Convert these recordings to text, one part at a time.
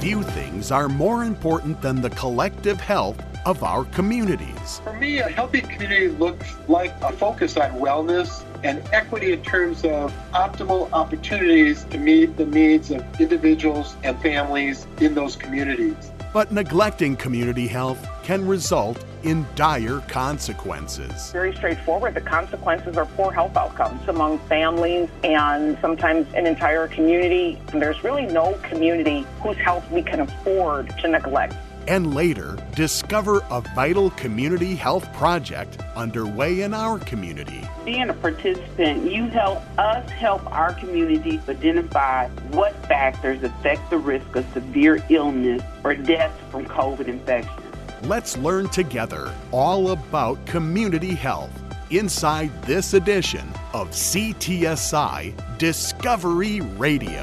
few things are more important than the collective health of our communities. For me, a healthy community looks like a focus on wellness and equity in terms of optimal opportunities to meet the needs of individuals and families in those communities. But neglecting community health can result in dire consequences. Very straightforward. The consequences are poor health outcomes among families and sometimes an entire community. There's really no community whose health we can afford to neglect and later discover a vital community health project underway in our community. Being a participant, you help us help our community identify what factors affect the risk of severe illness or death from COVID infection. Let's learn together all about community health inside this edition of CTSI Discovery Radio.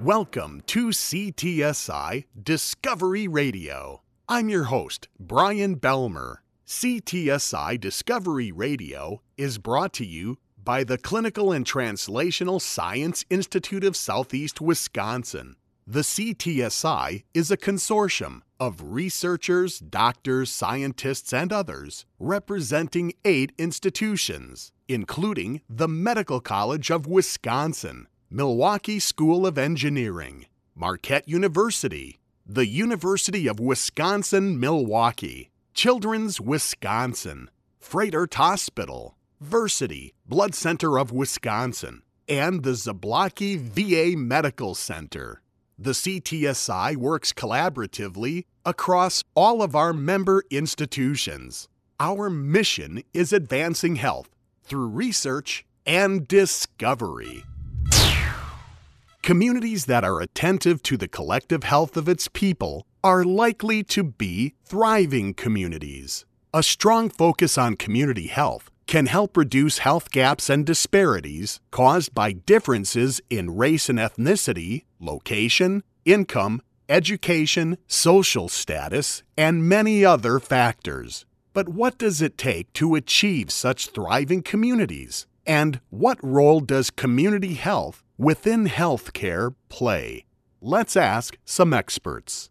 Welcome to CTSI Discovery Radio. I'm your host, Brian Belmer. CTSI Discovery Radio is brought to you by the Clinical and Translational Science Institute of Southeast Wisconsin. The CTSI is a consortium of researchers, doctors, scientists, and others representing eight institutions, including the Medical College of Wisconsin Milwaukee School of Engineering, Marquette University, the University of Wisconsin Milwaukee, Children's Wisconsin, Froedtert Hospital, Versiti Blood Center of Wisconsin, and the Zablocki VA Medical Center. The CTSI works collaboratively across all of our member institutions. Our mission is advancing health through research and discovery. Communities that are attentive to the collective health of its people are likely to be thriving communities. A strong focus on community health can help reduce health gaps and disparities caused by differences in race and ethnicity, location, income, education, social status, and many other factors. But what does it take to achieve such thriving communities? And what role does community health within healthcare play? Let's ask some experts.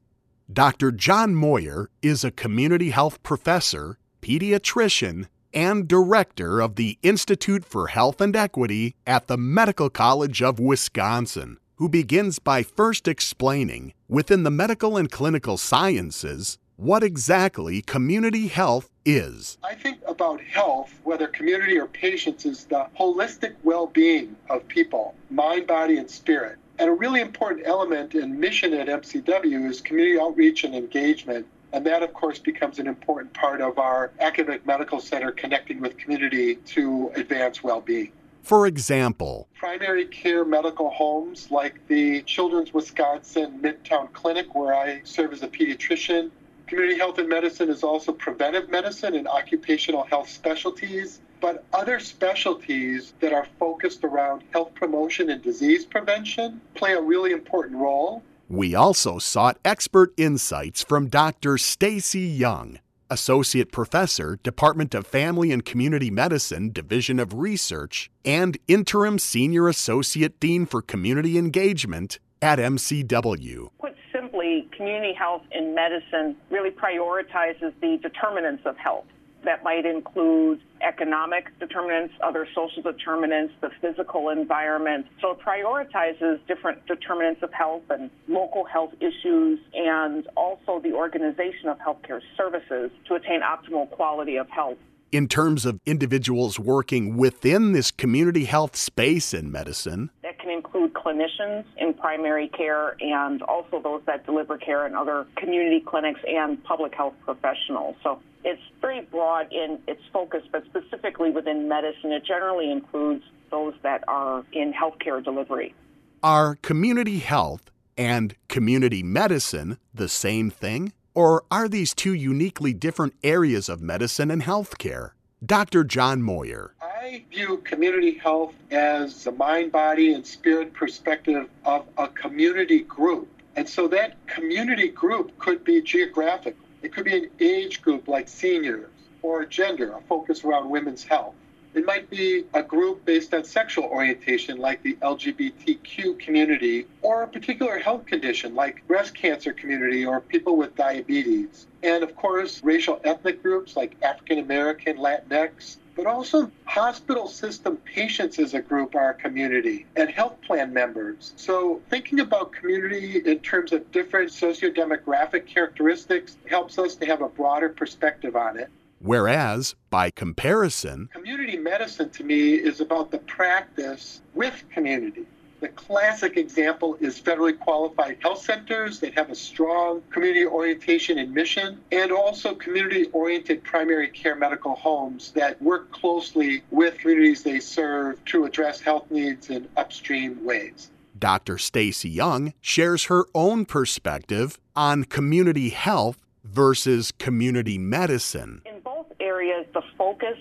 Dr. John Meurer is a community health professor, pediatrician, and director of the Institute for Health and Equity at the Medical College of Wisconsin, who begins by first explaining, within the medical and clinical sciences, what exactly community health is. I think about health, whether community or patients, is the holistic well being of people, mind, body, and spirit. And a really important element and mission at MCW is community outreach and engagement. And that, of course, becomes an important part of our academic medical center connecting with community to advance well being. For example, primary care medical homes like the Children's Wisconsin Midtown Clinic, where I serve as a pediatrician, Community health and medicine is also preventive medicine and occupational health specialties, but other specialties that are focused around health promotion and disease prevention play a really important role. We also sought expert insights from Dr. Staci Young, Associate Professor, Department of Family and Community Medicine, Division of Research, and Interim Senior Associate Dean for Community Engagement at MCW Put simply, community health in medicine really prioritizes the determinants of health. That might include economic determinants, other social determinants, the physical environment. So it prioritizes different determinants of health and local health issues and also the organization of healthcare services to attain optimal quality of health in terms of individuals working within this community health space in medicine. Include clinicians in primary care and also those that deliver care in other community clinics and public health professionals. So it's very broad in its focus, but specifically within medicine, it generally includes those that are in healthcare delivery. Are community health and community medicine the same thing? Or are these two uniquely different areas of medicine and healthcare? Dr. John Meurer. I view community health as the mind, body, and spirit perspective of a community group. And so that community group could be geographic, it could be an age group like seniors, or gender, a focus around women's health. It might be a group based on sexual orientation, like the LGBTQ community, or a particular health condition, like breast cancer community or people with diabetes. And of course, racial ethnic groups like African American, Latinx, but also hospital system patients as a group are a community and health plan members. So thinking about community in terms of different socio-demographic characteristics helps us to have a broader perspective on it. Whereas, by comparison, community medicine to me is about the practice with community. The classic example is federally qualified health centers that have a strong community orientation and mission, and also community oriented primary care medical homes that work closely with communities they serve to address health needs in upstream ways. Dr. Staci Young shares her own perspective on community health versus community medicine In both areas, the focus is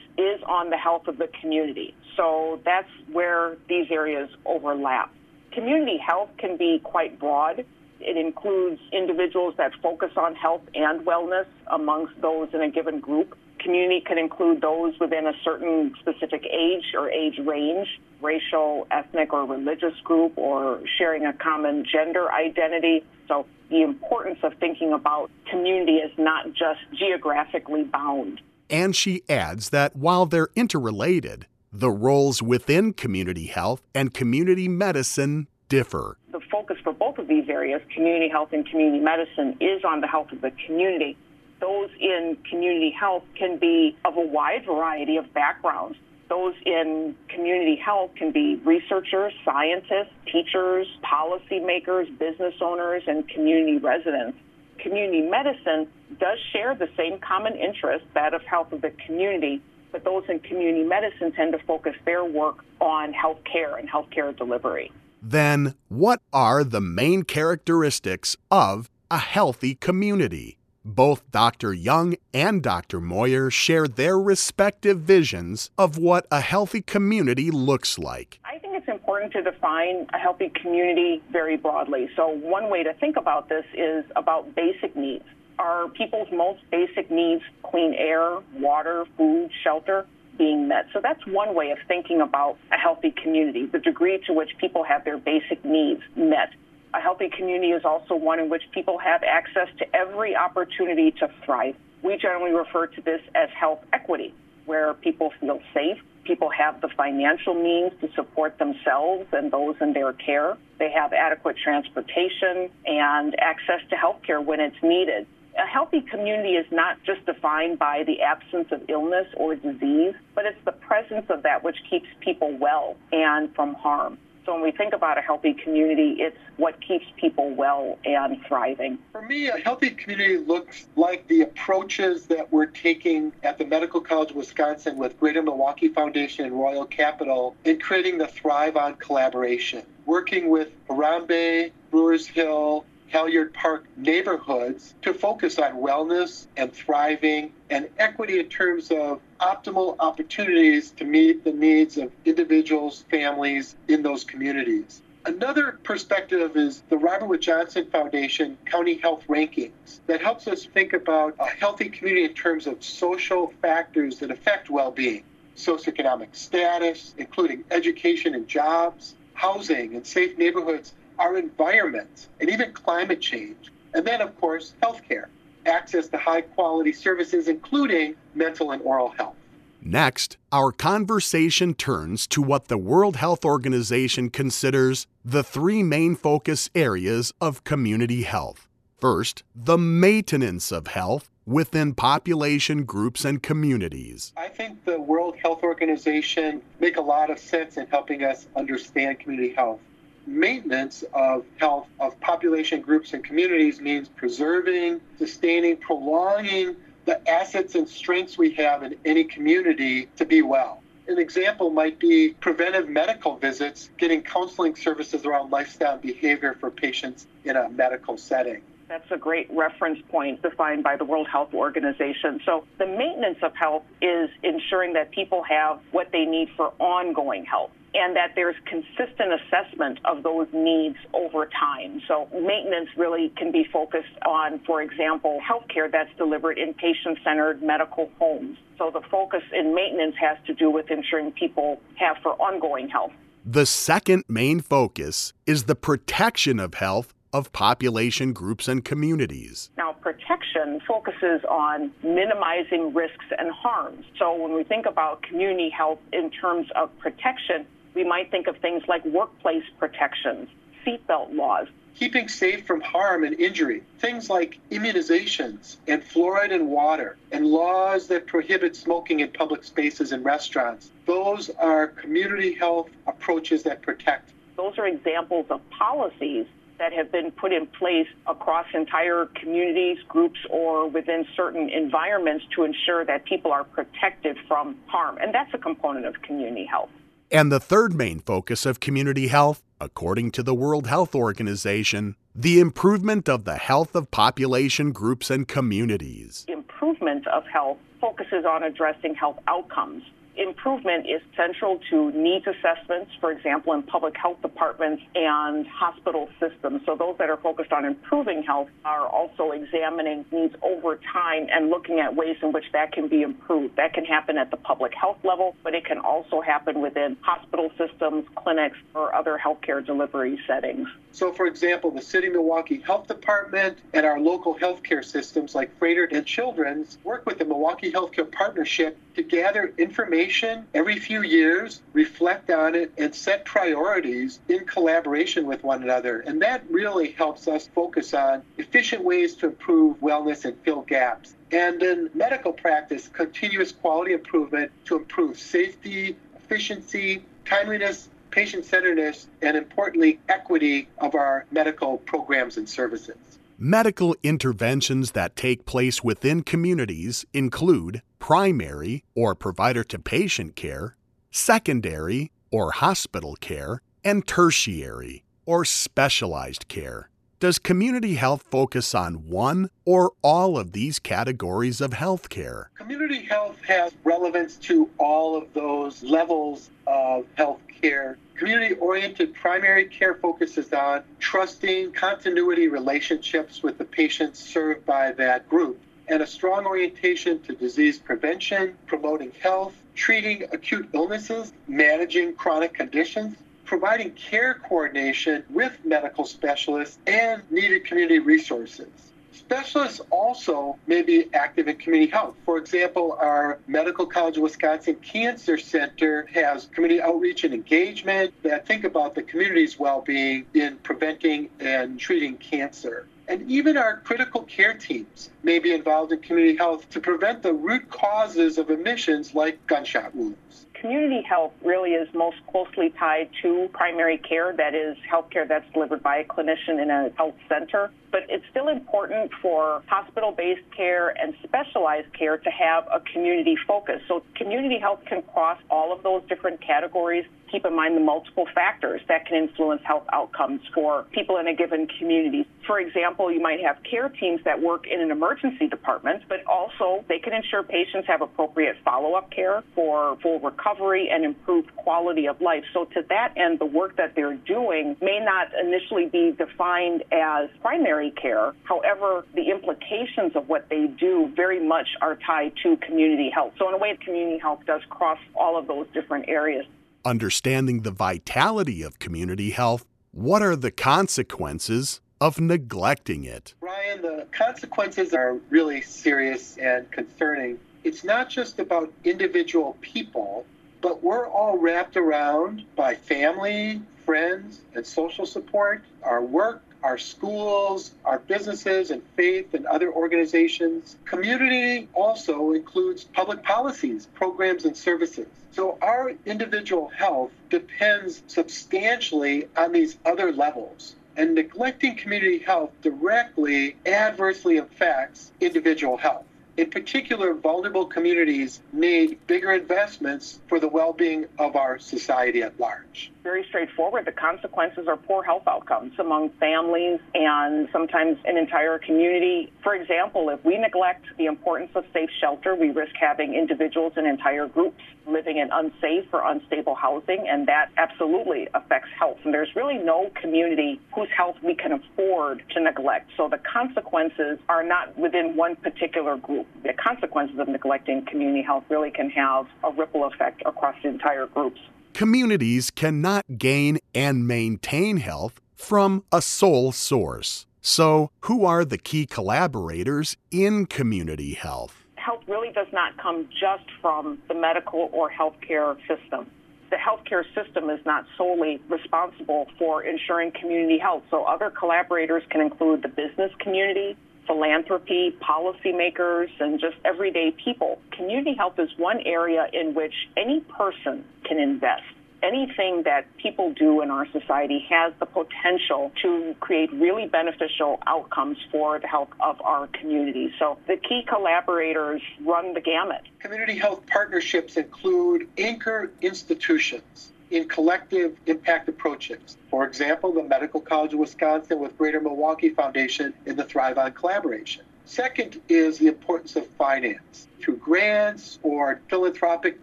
on the health of the community. So that's where these areas overlap. Community health can be quite broad. It includes individuals that focus on health and wellness amongst those in a given group. Community can include those within a certain specific age or age range, racial, ethnic, or religious group, or sharing a common gender identity. So the importance of thinking about community is not just geographically bound. And she adds that while they're interrelated, the roles within community health and community medicine differ. The focus for both of these areas, community health and community medicine, is on the health of the community. Those in community health can be of a wide variety of backgrounds. Those in community health can be researchers, scientists, teachers, policymakers, business owners, and community residents community medicine does share the same common interest, that of health of the community, but those in community medicine tend to focus their work on health care and healthcare delivery. Then, what are the main characteristics of a healthy community? Both Dr. Young and Dr. Meurer share their respective visions of what a healthy community looks like. I think important to define a healthy community very broadly. So, one way to think about this is about basic needs. Are people's most basic needs clean air, water, food, shelter? being met. So that's one way of thinking about a healthy community, the degree to which people have their basic needs met. A healthy community is also one in which people have access to every opportunity to thrive. We generally refer to this as health equity, where people feel safe, people have the financial means to support themselves and those in their care. They have adequate transportation and access to health care when it's needed. A healthy community is not just defined by the absence of illness or disease, but it's the presence of that which keeps people well and from harm. When we think about a healthy community, it's what keeps people well and thriving. For me, a healthy community looks like the approaches that we're taking at the Medical College of Wisconsin with Greater Milwaukee Foundation and Royal Capital in creating the Thrive On collaboration. Working with Harambee, Brewers Hill, Halyard Park neighborhoods to focus on wellness and thriving and equity in terms of optimal opportunities to meet the needs of individuals, families in those communities. Another perspective is the Robert Wood Johnson Foundation County Health Rankings that helps us think about a healthy community in terms of social factors that affect well being, socioeconomic status, including education and jobs, housing and safe neighborhoods our environment, and even climate change. And then, of course, healthcare, access to high quality services, including mental and oral health. Next, our conversation turns to what the World Health Organization considers the three main focus areas of community health. First, the maintenance of health within population groups and communities. I think the World Health Organization make a lot of sense in helping us understand community health maintenance of health of population groups and communities means preserving, sustaining, prolonging the assets and strengths we have in any community to be well. An example might be preventive medical visits, getting counseling services around lifestyle and behavior for patients in a medical setting. That's a great reference point defined by the World Health Organization. So, the maintenance of health is ensuring that people have what they need for ongoing health and that there's consistent assessment of those needs over time. So maintenance really can be focused on, for example, healthcare that's delivered in patient-centered medical homes. So the focus in maintenance has to do with ensuring people have for ongoing health. The second main focus is the protection of health of population groups and communities. Now, protection focuses on minimizing risks and harms. So, when we think about community health in terms of protection, we might think of things like workplace protections, seatbelt laws, keeping safe from harm and injury. Things like immunizations and fluoride in water and laws that prohibit smoking in public spaces and restaurants. Those are community health approaches that protect. Those are examples of policies that have been put in place across entire communities, groups, or within certain environments to ensure that people are protected from harm. And that's a component of community health. And the third main focus of community health, according to the World Health Organization, the improvement of the health of population groups and communities. Improvement of health focuses on addressing health outcomes improvement is central to needs assessments, for example, in public health departments and hospital systems. So those that are focused on improving health are also examining needs over time and looking at ways in which that can be improved. That can happen at the public health level, but it can also happen within hospital systems, clinics, or other healthcare delivery settings. So, for example, the City of Milwaukee Health Department and our local healthcare systems like Froedtert and Children's work with the Milwaukee Healthcare Partnership to gather information every few years, reflect on it, and set priorities in collaboration with one another. And that really helps us focus on efficient ways to improve wellness and fill gaps. And in medical practice, continuous quality improvement to improve safety, efficiency, timeliness, patient centeredness, and importantly, equity of our medical programs and services. Medical interventions that take place within communities include primary or provider to patient care, secondary or hospital care, and tertiary or specialized care. Does community health focus on one or all of these categories of health care? Community health has relevance to all of those levels of health care Community oriented primary care focuses on trusting continuity relationships with the patients served by that group and a strong orientation to disease prevention, promoting health, treating acute illnesses, managing chronic conditions, providing care coordination with medical specialists, and needed community resources. Specialists also may be active in community health. For example, our Medical College of Wisconsin Cancer Center has community outreach and engagement that think about the community's well being in preventing and treating cancer. And even our critical care teams may be involved in community health to prevent the root causes of emissions like gunshot wounds community health really is most closely tied to primary care, that is, healthcare that's delivered by a clinician in a health center. But it's still important for hospital based care and specialized care to have a community focus. So, community health can cross all of those different categories keep in mind the multiple factors that can influence health outcomes for people in a given community. For example, you might have care teams that work in an emergency department, but also they can ensure patients have appropriate follow up care for full recovery and improved quality of life. So, to that end, the work that they're doing may not initially be defined as primary care. However, the implications of what they do very much are tied to community health. So, in a way, community health does cross all of those different areas understanding the vitality of community health, what are the consequences of neglecting it? Ryan, the consequences are really serious and concerning. It's not just about individual people, but we're all wrapped around by family, friends, and social support, our work, our schools, our businesses, and faith and other organizations. Community also includes public policies, programs, and services. So our individual health depends substantially on these other levels. And neglecting community health directly adversely affects individual health. In particular, vulnerable communities need bigger investments for the well being of our society at large. very straightforward. The consequences are poor health outcomes among families and sometimes an entire community. For example, if we neglect the importance of safe shelter, we risk having individuals and entire groups living in unsafe or unstable housing, and that absolutely affects health. And there's really no community whose health we can afford to neglect. So the consequences are not within one particular group. The consequences of neglecting community health really can have a ripple effect across the entire groups. Communities cannot gain and maintain health from a sole source. So, who are the key collaborators in community health? Health really does not come just from the medical or healthcare system. The healthcare system is not solely responsible for ensuring community health. So, other collaborators can include the business community, philanthropy, policymakers, and just everyday people. Community health is one area in which any person can invest. Anything that people do in our society has the potential to create really beneficial outcomes for the health of our community. So the key collaborators run the gamut. Community health partnerships include anchor institutions in collective impact approaches. For example, the Medical College of Wisconsin with Greater Milwaukee Foundation in the Thrive On collaboration. Second is the importance of finance through grants or philanthropic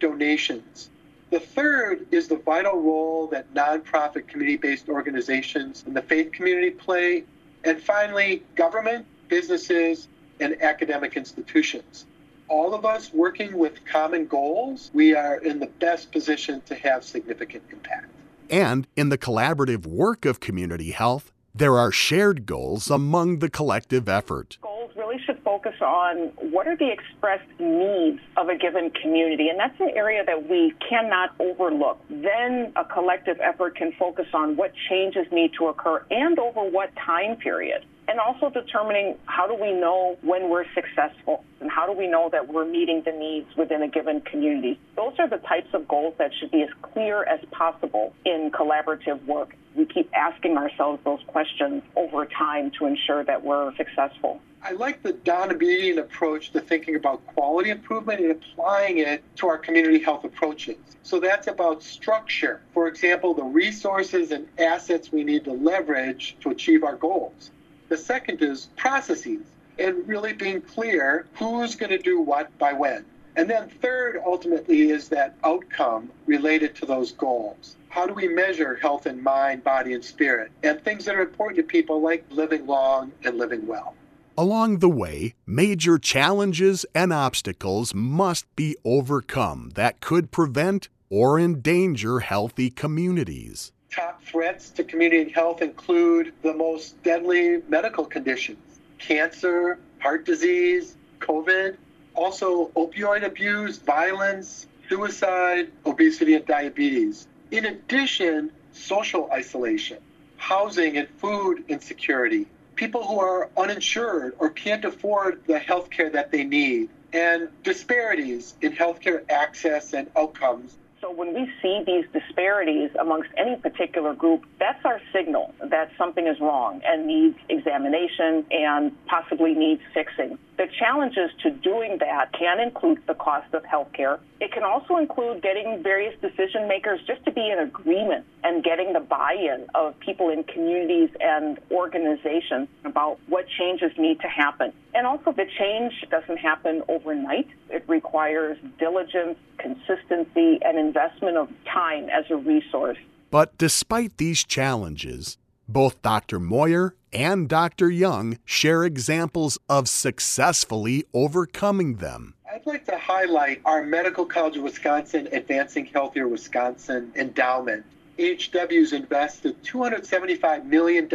donations. The third is the vital role that nonprofit community based organizations in the faith community play. And finally, government, businesses, and academic institutions all of us working with common goals, we are in the best position to have significant impact. And in the collaborative work of community health, there are shared goals among the collective effort. Goals really should focus on what are the expressed needs of a given community, and that's an area that we cannot overlook. Then a collective effort can focus on what changes need to occur and over what time period and also determining how do we know when we're successful and how do we know that we're meeting the needs within a given community. Those are the types of goals that should be as clear as possible in collaborative work. We keep asking ourselves those questions over time to ensure that we're successful. I like the Donabedian approach to thinking about quality improvement and applying it to our community health approaches. So that's about structure. For example, the resources and assets we need to leverage to achieve our goals. The second is processes and really being clear who's going to do what by when. And then third, ultimately, is that outcome related to those goals. How do we measure health in mind, body, and spirit? And things that are important to people like living long and living well. Along the way, major challenges and obstacles must be overcome that could prevent or endanger healthy communities. Top threats to community health include the most deadly medical conditions cancer, heart disease, COVID, also opioid abuse, violence, suicide, obesity, and diabetes. In addition, social isolation, housing and food insecurity, people who are uninsured or can't afford the health care that they need, and disparities in healthcare access and outcomes so when we see these disparities amongst any particular group, that's our signal that something is wrong and needs examination and possibly needs fixing. The challenges to doing that can include the cost of health care. It can also include getting various decision makers just to be in agreement and getting the buy-in of people in communities and organizations about what changes need to happen. And also the change doesn't happen overnight. It requires diligence, consistency, and investment of time as a resource. But despite these challenges, both Dr. Meurer and Dr. Young share examples of successfully overcoming them. I'd like to highlight our Medical College of Wisconsin Advancing Healthier Wisconsin endowment. HW's invested $275 million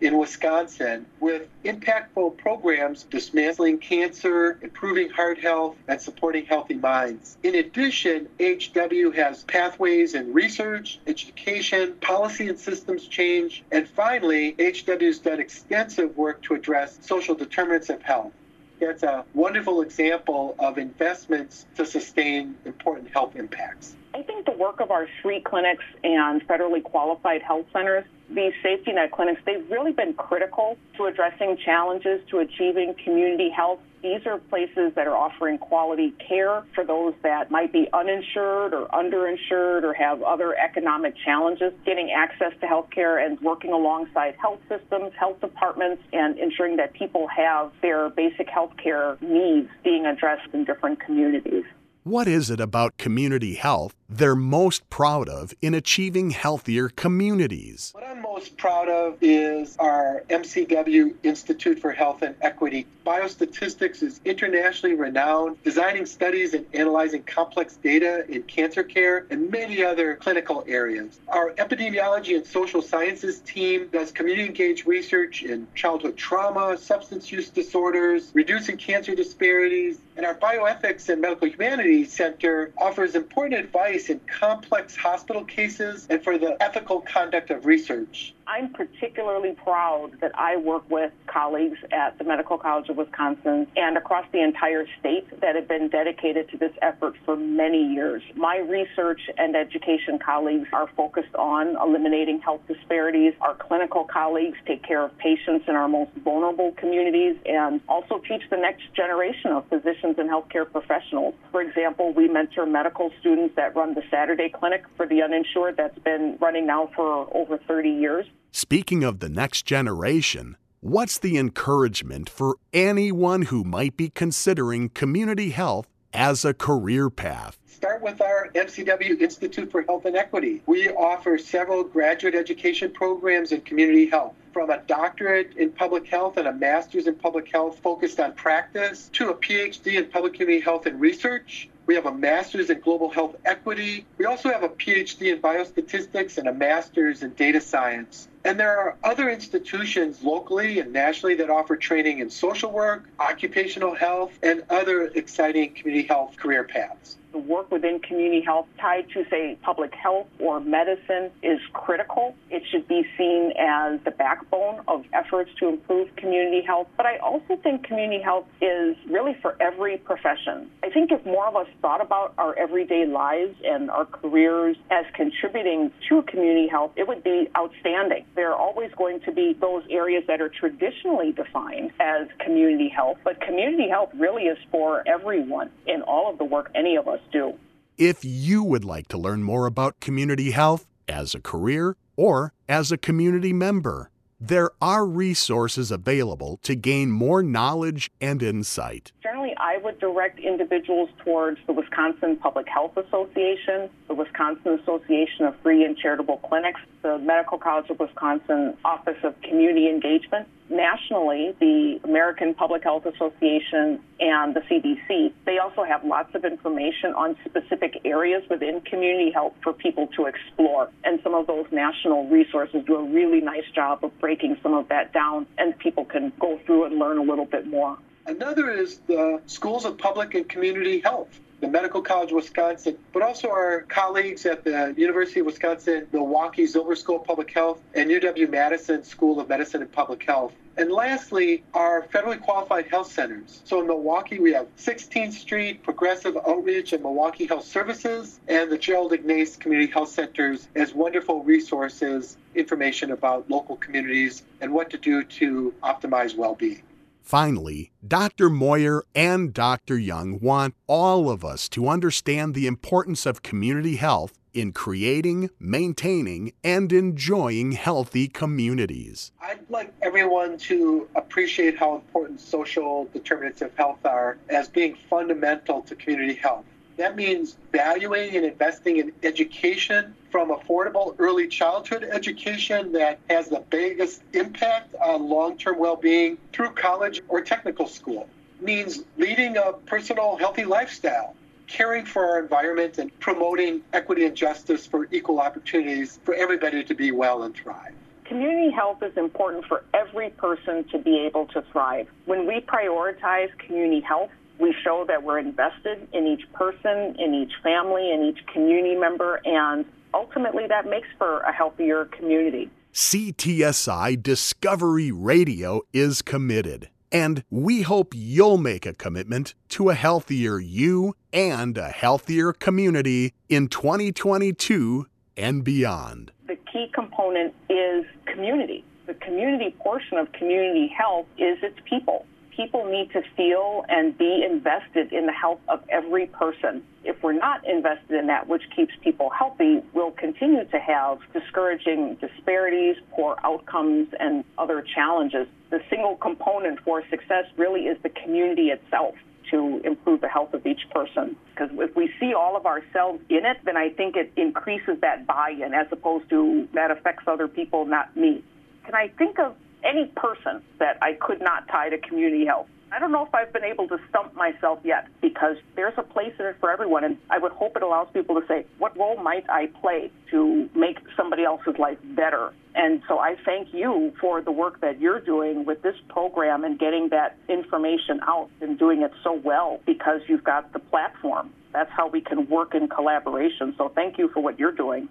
in Wisconsin with impactful programs dismantling cancer, improving heart health, and supporting healthy minds. In addition, HW has pathways in research, education, policy and systems change, and finally, HW has done extensive work to address social determinants of health. That's a wonderful example of investments to sustain important health impacts. I think the work of our three clinics and federally qualified health centers, these safety net clinics, they've really been critical to addressing challenges to achieving community health. These are places that are offering quality care for those that might be uninsured or underinsured or have other economic challenges, getting access to health care and working alongside health systems, health departments, and ensuring that people have their basic health care needs being addressed in different communities. What is it about community health they're most proud of in achieving healthier communities? What I'm most proud of is our MCW Institute for Health and Equity. Biostatistics is internationally renowned, designing studies and analyzing complex data in cancer care and many other clinical areas. Our epidemiology and social sciences team does community engaged research in childhood trauma, substance use disorders, reducing cancer disparities, and our Bioethics and Medical Humanities Center offers important advice in complex hospital cases and for the ethical conduct of research. I'm particularly proud that I work with colleagues at the Medical College of Wisconsin and across the entire state that have been dedicated to this effort for many years. My research and education colleagues are focused on eliminating health disparities. Our clinical colleagues take care of patients in our most vulnerable communities and also teach the next generation of physicians and healthcare professionals. For example, we mentor medical students that run the Saturday Clinic for the uninsured that's been running now for over 30 years. Speaking of the next generation, what's the encouragement for anyone who might be considering community health as a career path? Start with our MCW Institute for Health and Equity. We offer several graduate education programs in community health from a doctorate in public health and a master's in public health focused on practice to a PhD in public community health and research. We have a master's in global health equity. We also have a PhD in biostatistics and a master's in data science. And there are other institutions locally and nationally that offer training in social work, occupational health, and other exciting community health career paths the work within community health tied to, say, public health or medicine is critical. It should be seen as the backbone of efforts to improve community health. But I also think community health is really for every profession. I think if more of us thought about our everyday lives and our careers as contributing to community health, it would be outstanding. There are always going to be those areas that are traditionally defined as community health, but community health really is for everyone in all of the work any of us do. If you would like to learn more about community health as a career or as a community member, there are resources available to gain more knowledge and insight. Generally, I would direct individuals towards the Wisconsin Public Health Association, the Wisconsin Association of Free and Charitable Clinics, the Medical College of Wisconsin Office of Community Engagement, nationally, the American Public Health Association and the CDC, they also have lots of information on specific areas within community health for people to explore. And some of those national resources do a really nice job of breaking some of that down, and people can go through and learn a little bit more. Another is the Schools of Public and Community Health the Medical College of Wisconsin, but also our colleagues at the University of Wisconsin Milwaukee Zilber School of Public Health and UW Madison School of Medicine and Public Health. And lastly, our federally qualified health centers. So in Milwaukee, we have 16th Street, Progressive Outreach, and Milwaukee Health Services, and the Gerald Ignace Community Health Centers as wonderful resources, information about local communities, and what to do to optimize well being. Finally, Dr. Meurer and Dr. Young want all of us to understand the importance of community health in creating, maintaining, and enjoying healthy communities. I'd like everyone to appreciate how important social determinants of health are as being fundamental to community health. That means valuing and investing in education from affordable early childhood education that has the biggest impact on long term well being through college or technical school. It means leading a personal healthy lifestyle, caring for our environment, and promoting equity and justice for equal opportunities for everybody to be well and thrive community health is important for every person to be able to thrive. When we prioritize community health, we show that we're invested in each person, in each family, in each community member, and ultimately that makes for a healthier community. CTSI Discovery Radio is committed And we hope you'll make a commitment to a healthier you and a healthier community in 2022 and beyond. The key component is community. The community portion of community health is its people people need to feel and be invested in the health of every person. If we're not invested in that, which keeps people healthy, we'll continue to have discouraging disparities, poor outcomes, and other challenges. The single component for success really is the community itself to improve the health of each person. Because if we see all of ourselves in it, then I think it increases that buy in as opposed to that affects other people, not me. Can I think of any person that I could not tie to community health. I don't know if I've been able to stump myself yet because there's a place in it for everyone. And I would hope it allows people to say, what role might I play to make somebody else's life better? And so I thank you for the work that you're doing with this program and getting that information out and doing it so well because you've got the platform. That's how we can work in collaboration. So thank you for what you're doing.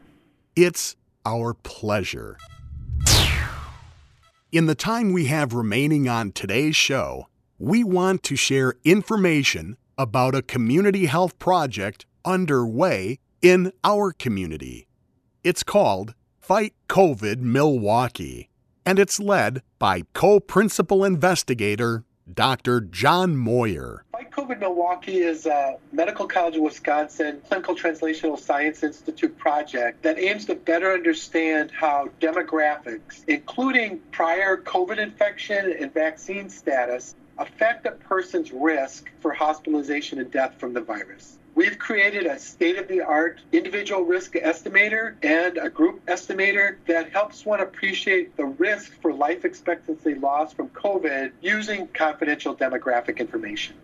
It's our pleasure. In the time we have remaining on today's show, we want to share information about a community health project underway in our community. It's called Fight COVID Milwaukee, and it's led by co principal investigator Dr. John Meurer. COVID Milwaukee is a Medical College of Wisconsin Clinical Translational Science Institute project that aims to better understand how demographics, including prior COVID infection and vaccine status, affect a person's risk for hospitalization and death from the virus. We've created a state of the art individual risk estimator and a group estimator that helps one appreciate the risk for life expectancy loss from COVID using confidential demographic information.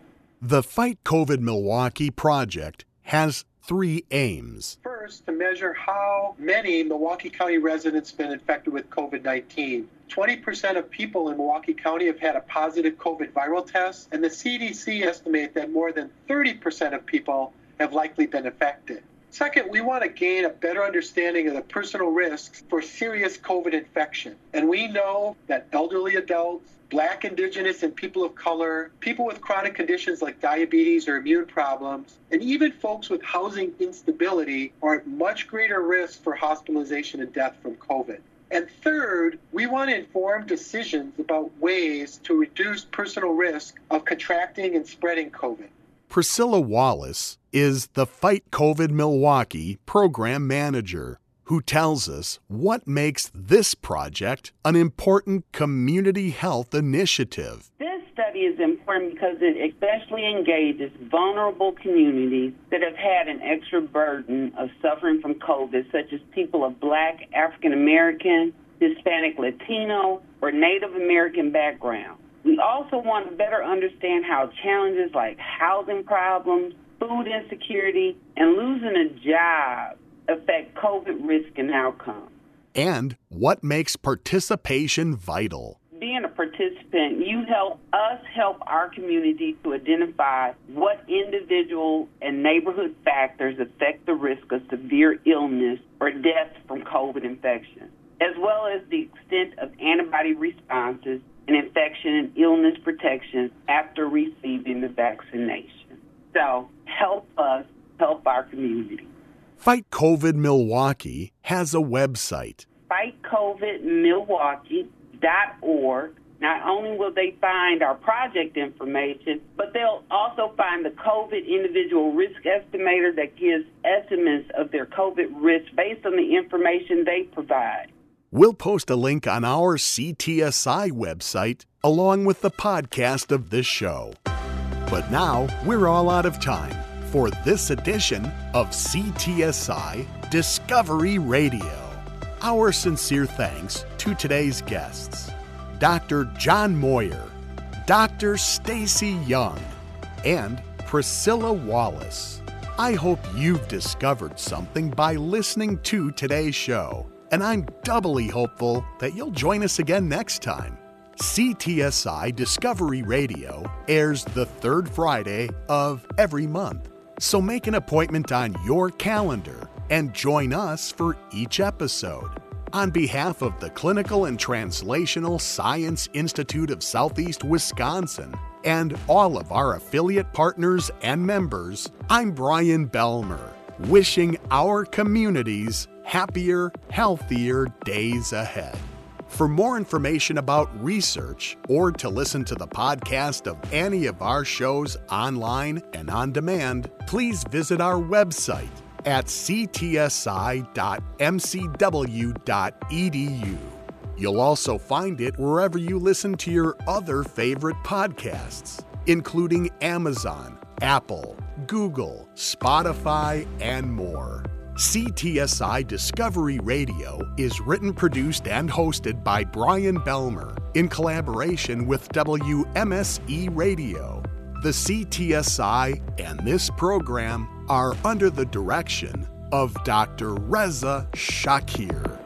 The Fight COVID Milwaukee project has three aims. First, to measure how many Milwaukee County residents have been infected with COVID 19. 20% of people in Milwaukee County have had a positive COVID viral test, and the CDC estimate that more than 30% of people have likely been affected. Second, we want to gain a better understanding of the personal risks for serious COVID infection. And we know that elderly adults, black, indigenous, and people of color, people with chronic conditions like diabetes or immune problems, and even folks with housing instability are at much greater risk for hospitalization and death from COVID. And third, we want to inform decisions about ways to reduce personal risk of contracting and spreading COVID. Priscilla Wallace is the Fight COVID Milwaukee program manager who tells us what makes this project an important community health initiative. This study is important because it especially engages vulnerable communities that have had an extra burden of suffering from COVID, such as people of Black, African American, Hispanic, Latino, or Native American background. We also want to better understand how challenges like housing problems, food insecurity, and losing a job affect COVID risk and outcomes. And what makes participation vital? Being a participant, you help us help our community to identify what individual and neighborhood factors affect the risk of severe illness or death from COVID infection, as well as the extent of antibody responses and infection and illness protection after receiving the vaccination. So help us help our community. Fight COVID Milwaukee has a website. FightCOVIDMilwaukee.org. Not only will they find our project information, but they'll also find the COVID individual risk estimator that gives estimates of their COVID risk based on the information they provide. We'll post a link on our CTSI website along with the podcast of this show. But now we're all out of time for this edition of CTSI Discovery Radio. Our sincere thanks to today's guests Dr. John Meurer, Dr. Staci Young, and Priscilla Wallace. I hope you've discovered something by listening to today's show and I'm doubly hopeful that you'll join us again next time. CTSI Discovery Radio airs the third Friday of every month, so make an appointment on your calendar and join us for each episode. On behalf of the Clinical and Translational Science Institute of Southeast Wisconsin and all of our affiliate partners and members, I'm Brian Belmer, wishing our communities happier, healthier days ahead. For more information about research or to listen to the podcast of any of our shows online and on demand, please visit our website at ctsi.mcw.edu. You'll also find it wherever you listen to your other favorite podcasts, including Amazon, Apple, Google, Spotify, and more. CTSI Discovery Radio is written, produced, and hosted by Brian Belmer in collaboration with WMSE Radio. The CTSI and this program are under the direction of Dr. Reza Shaker.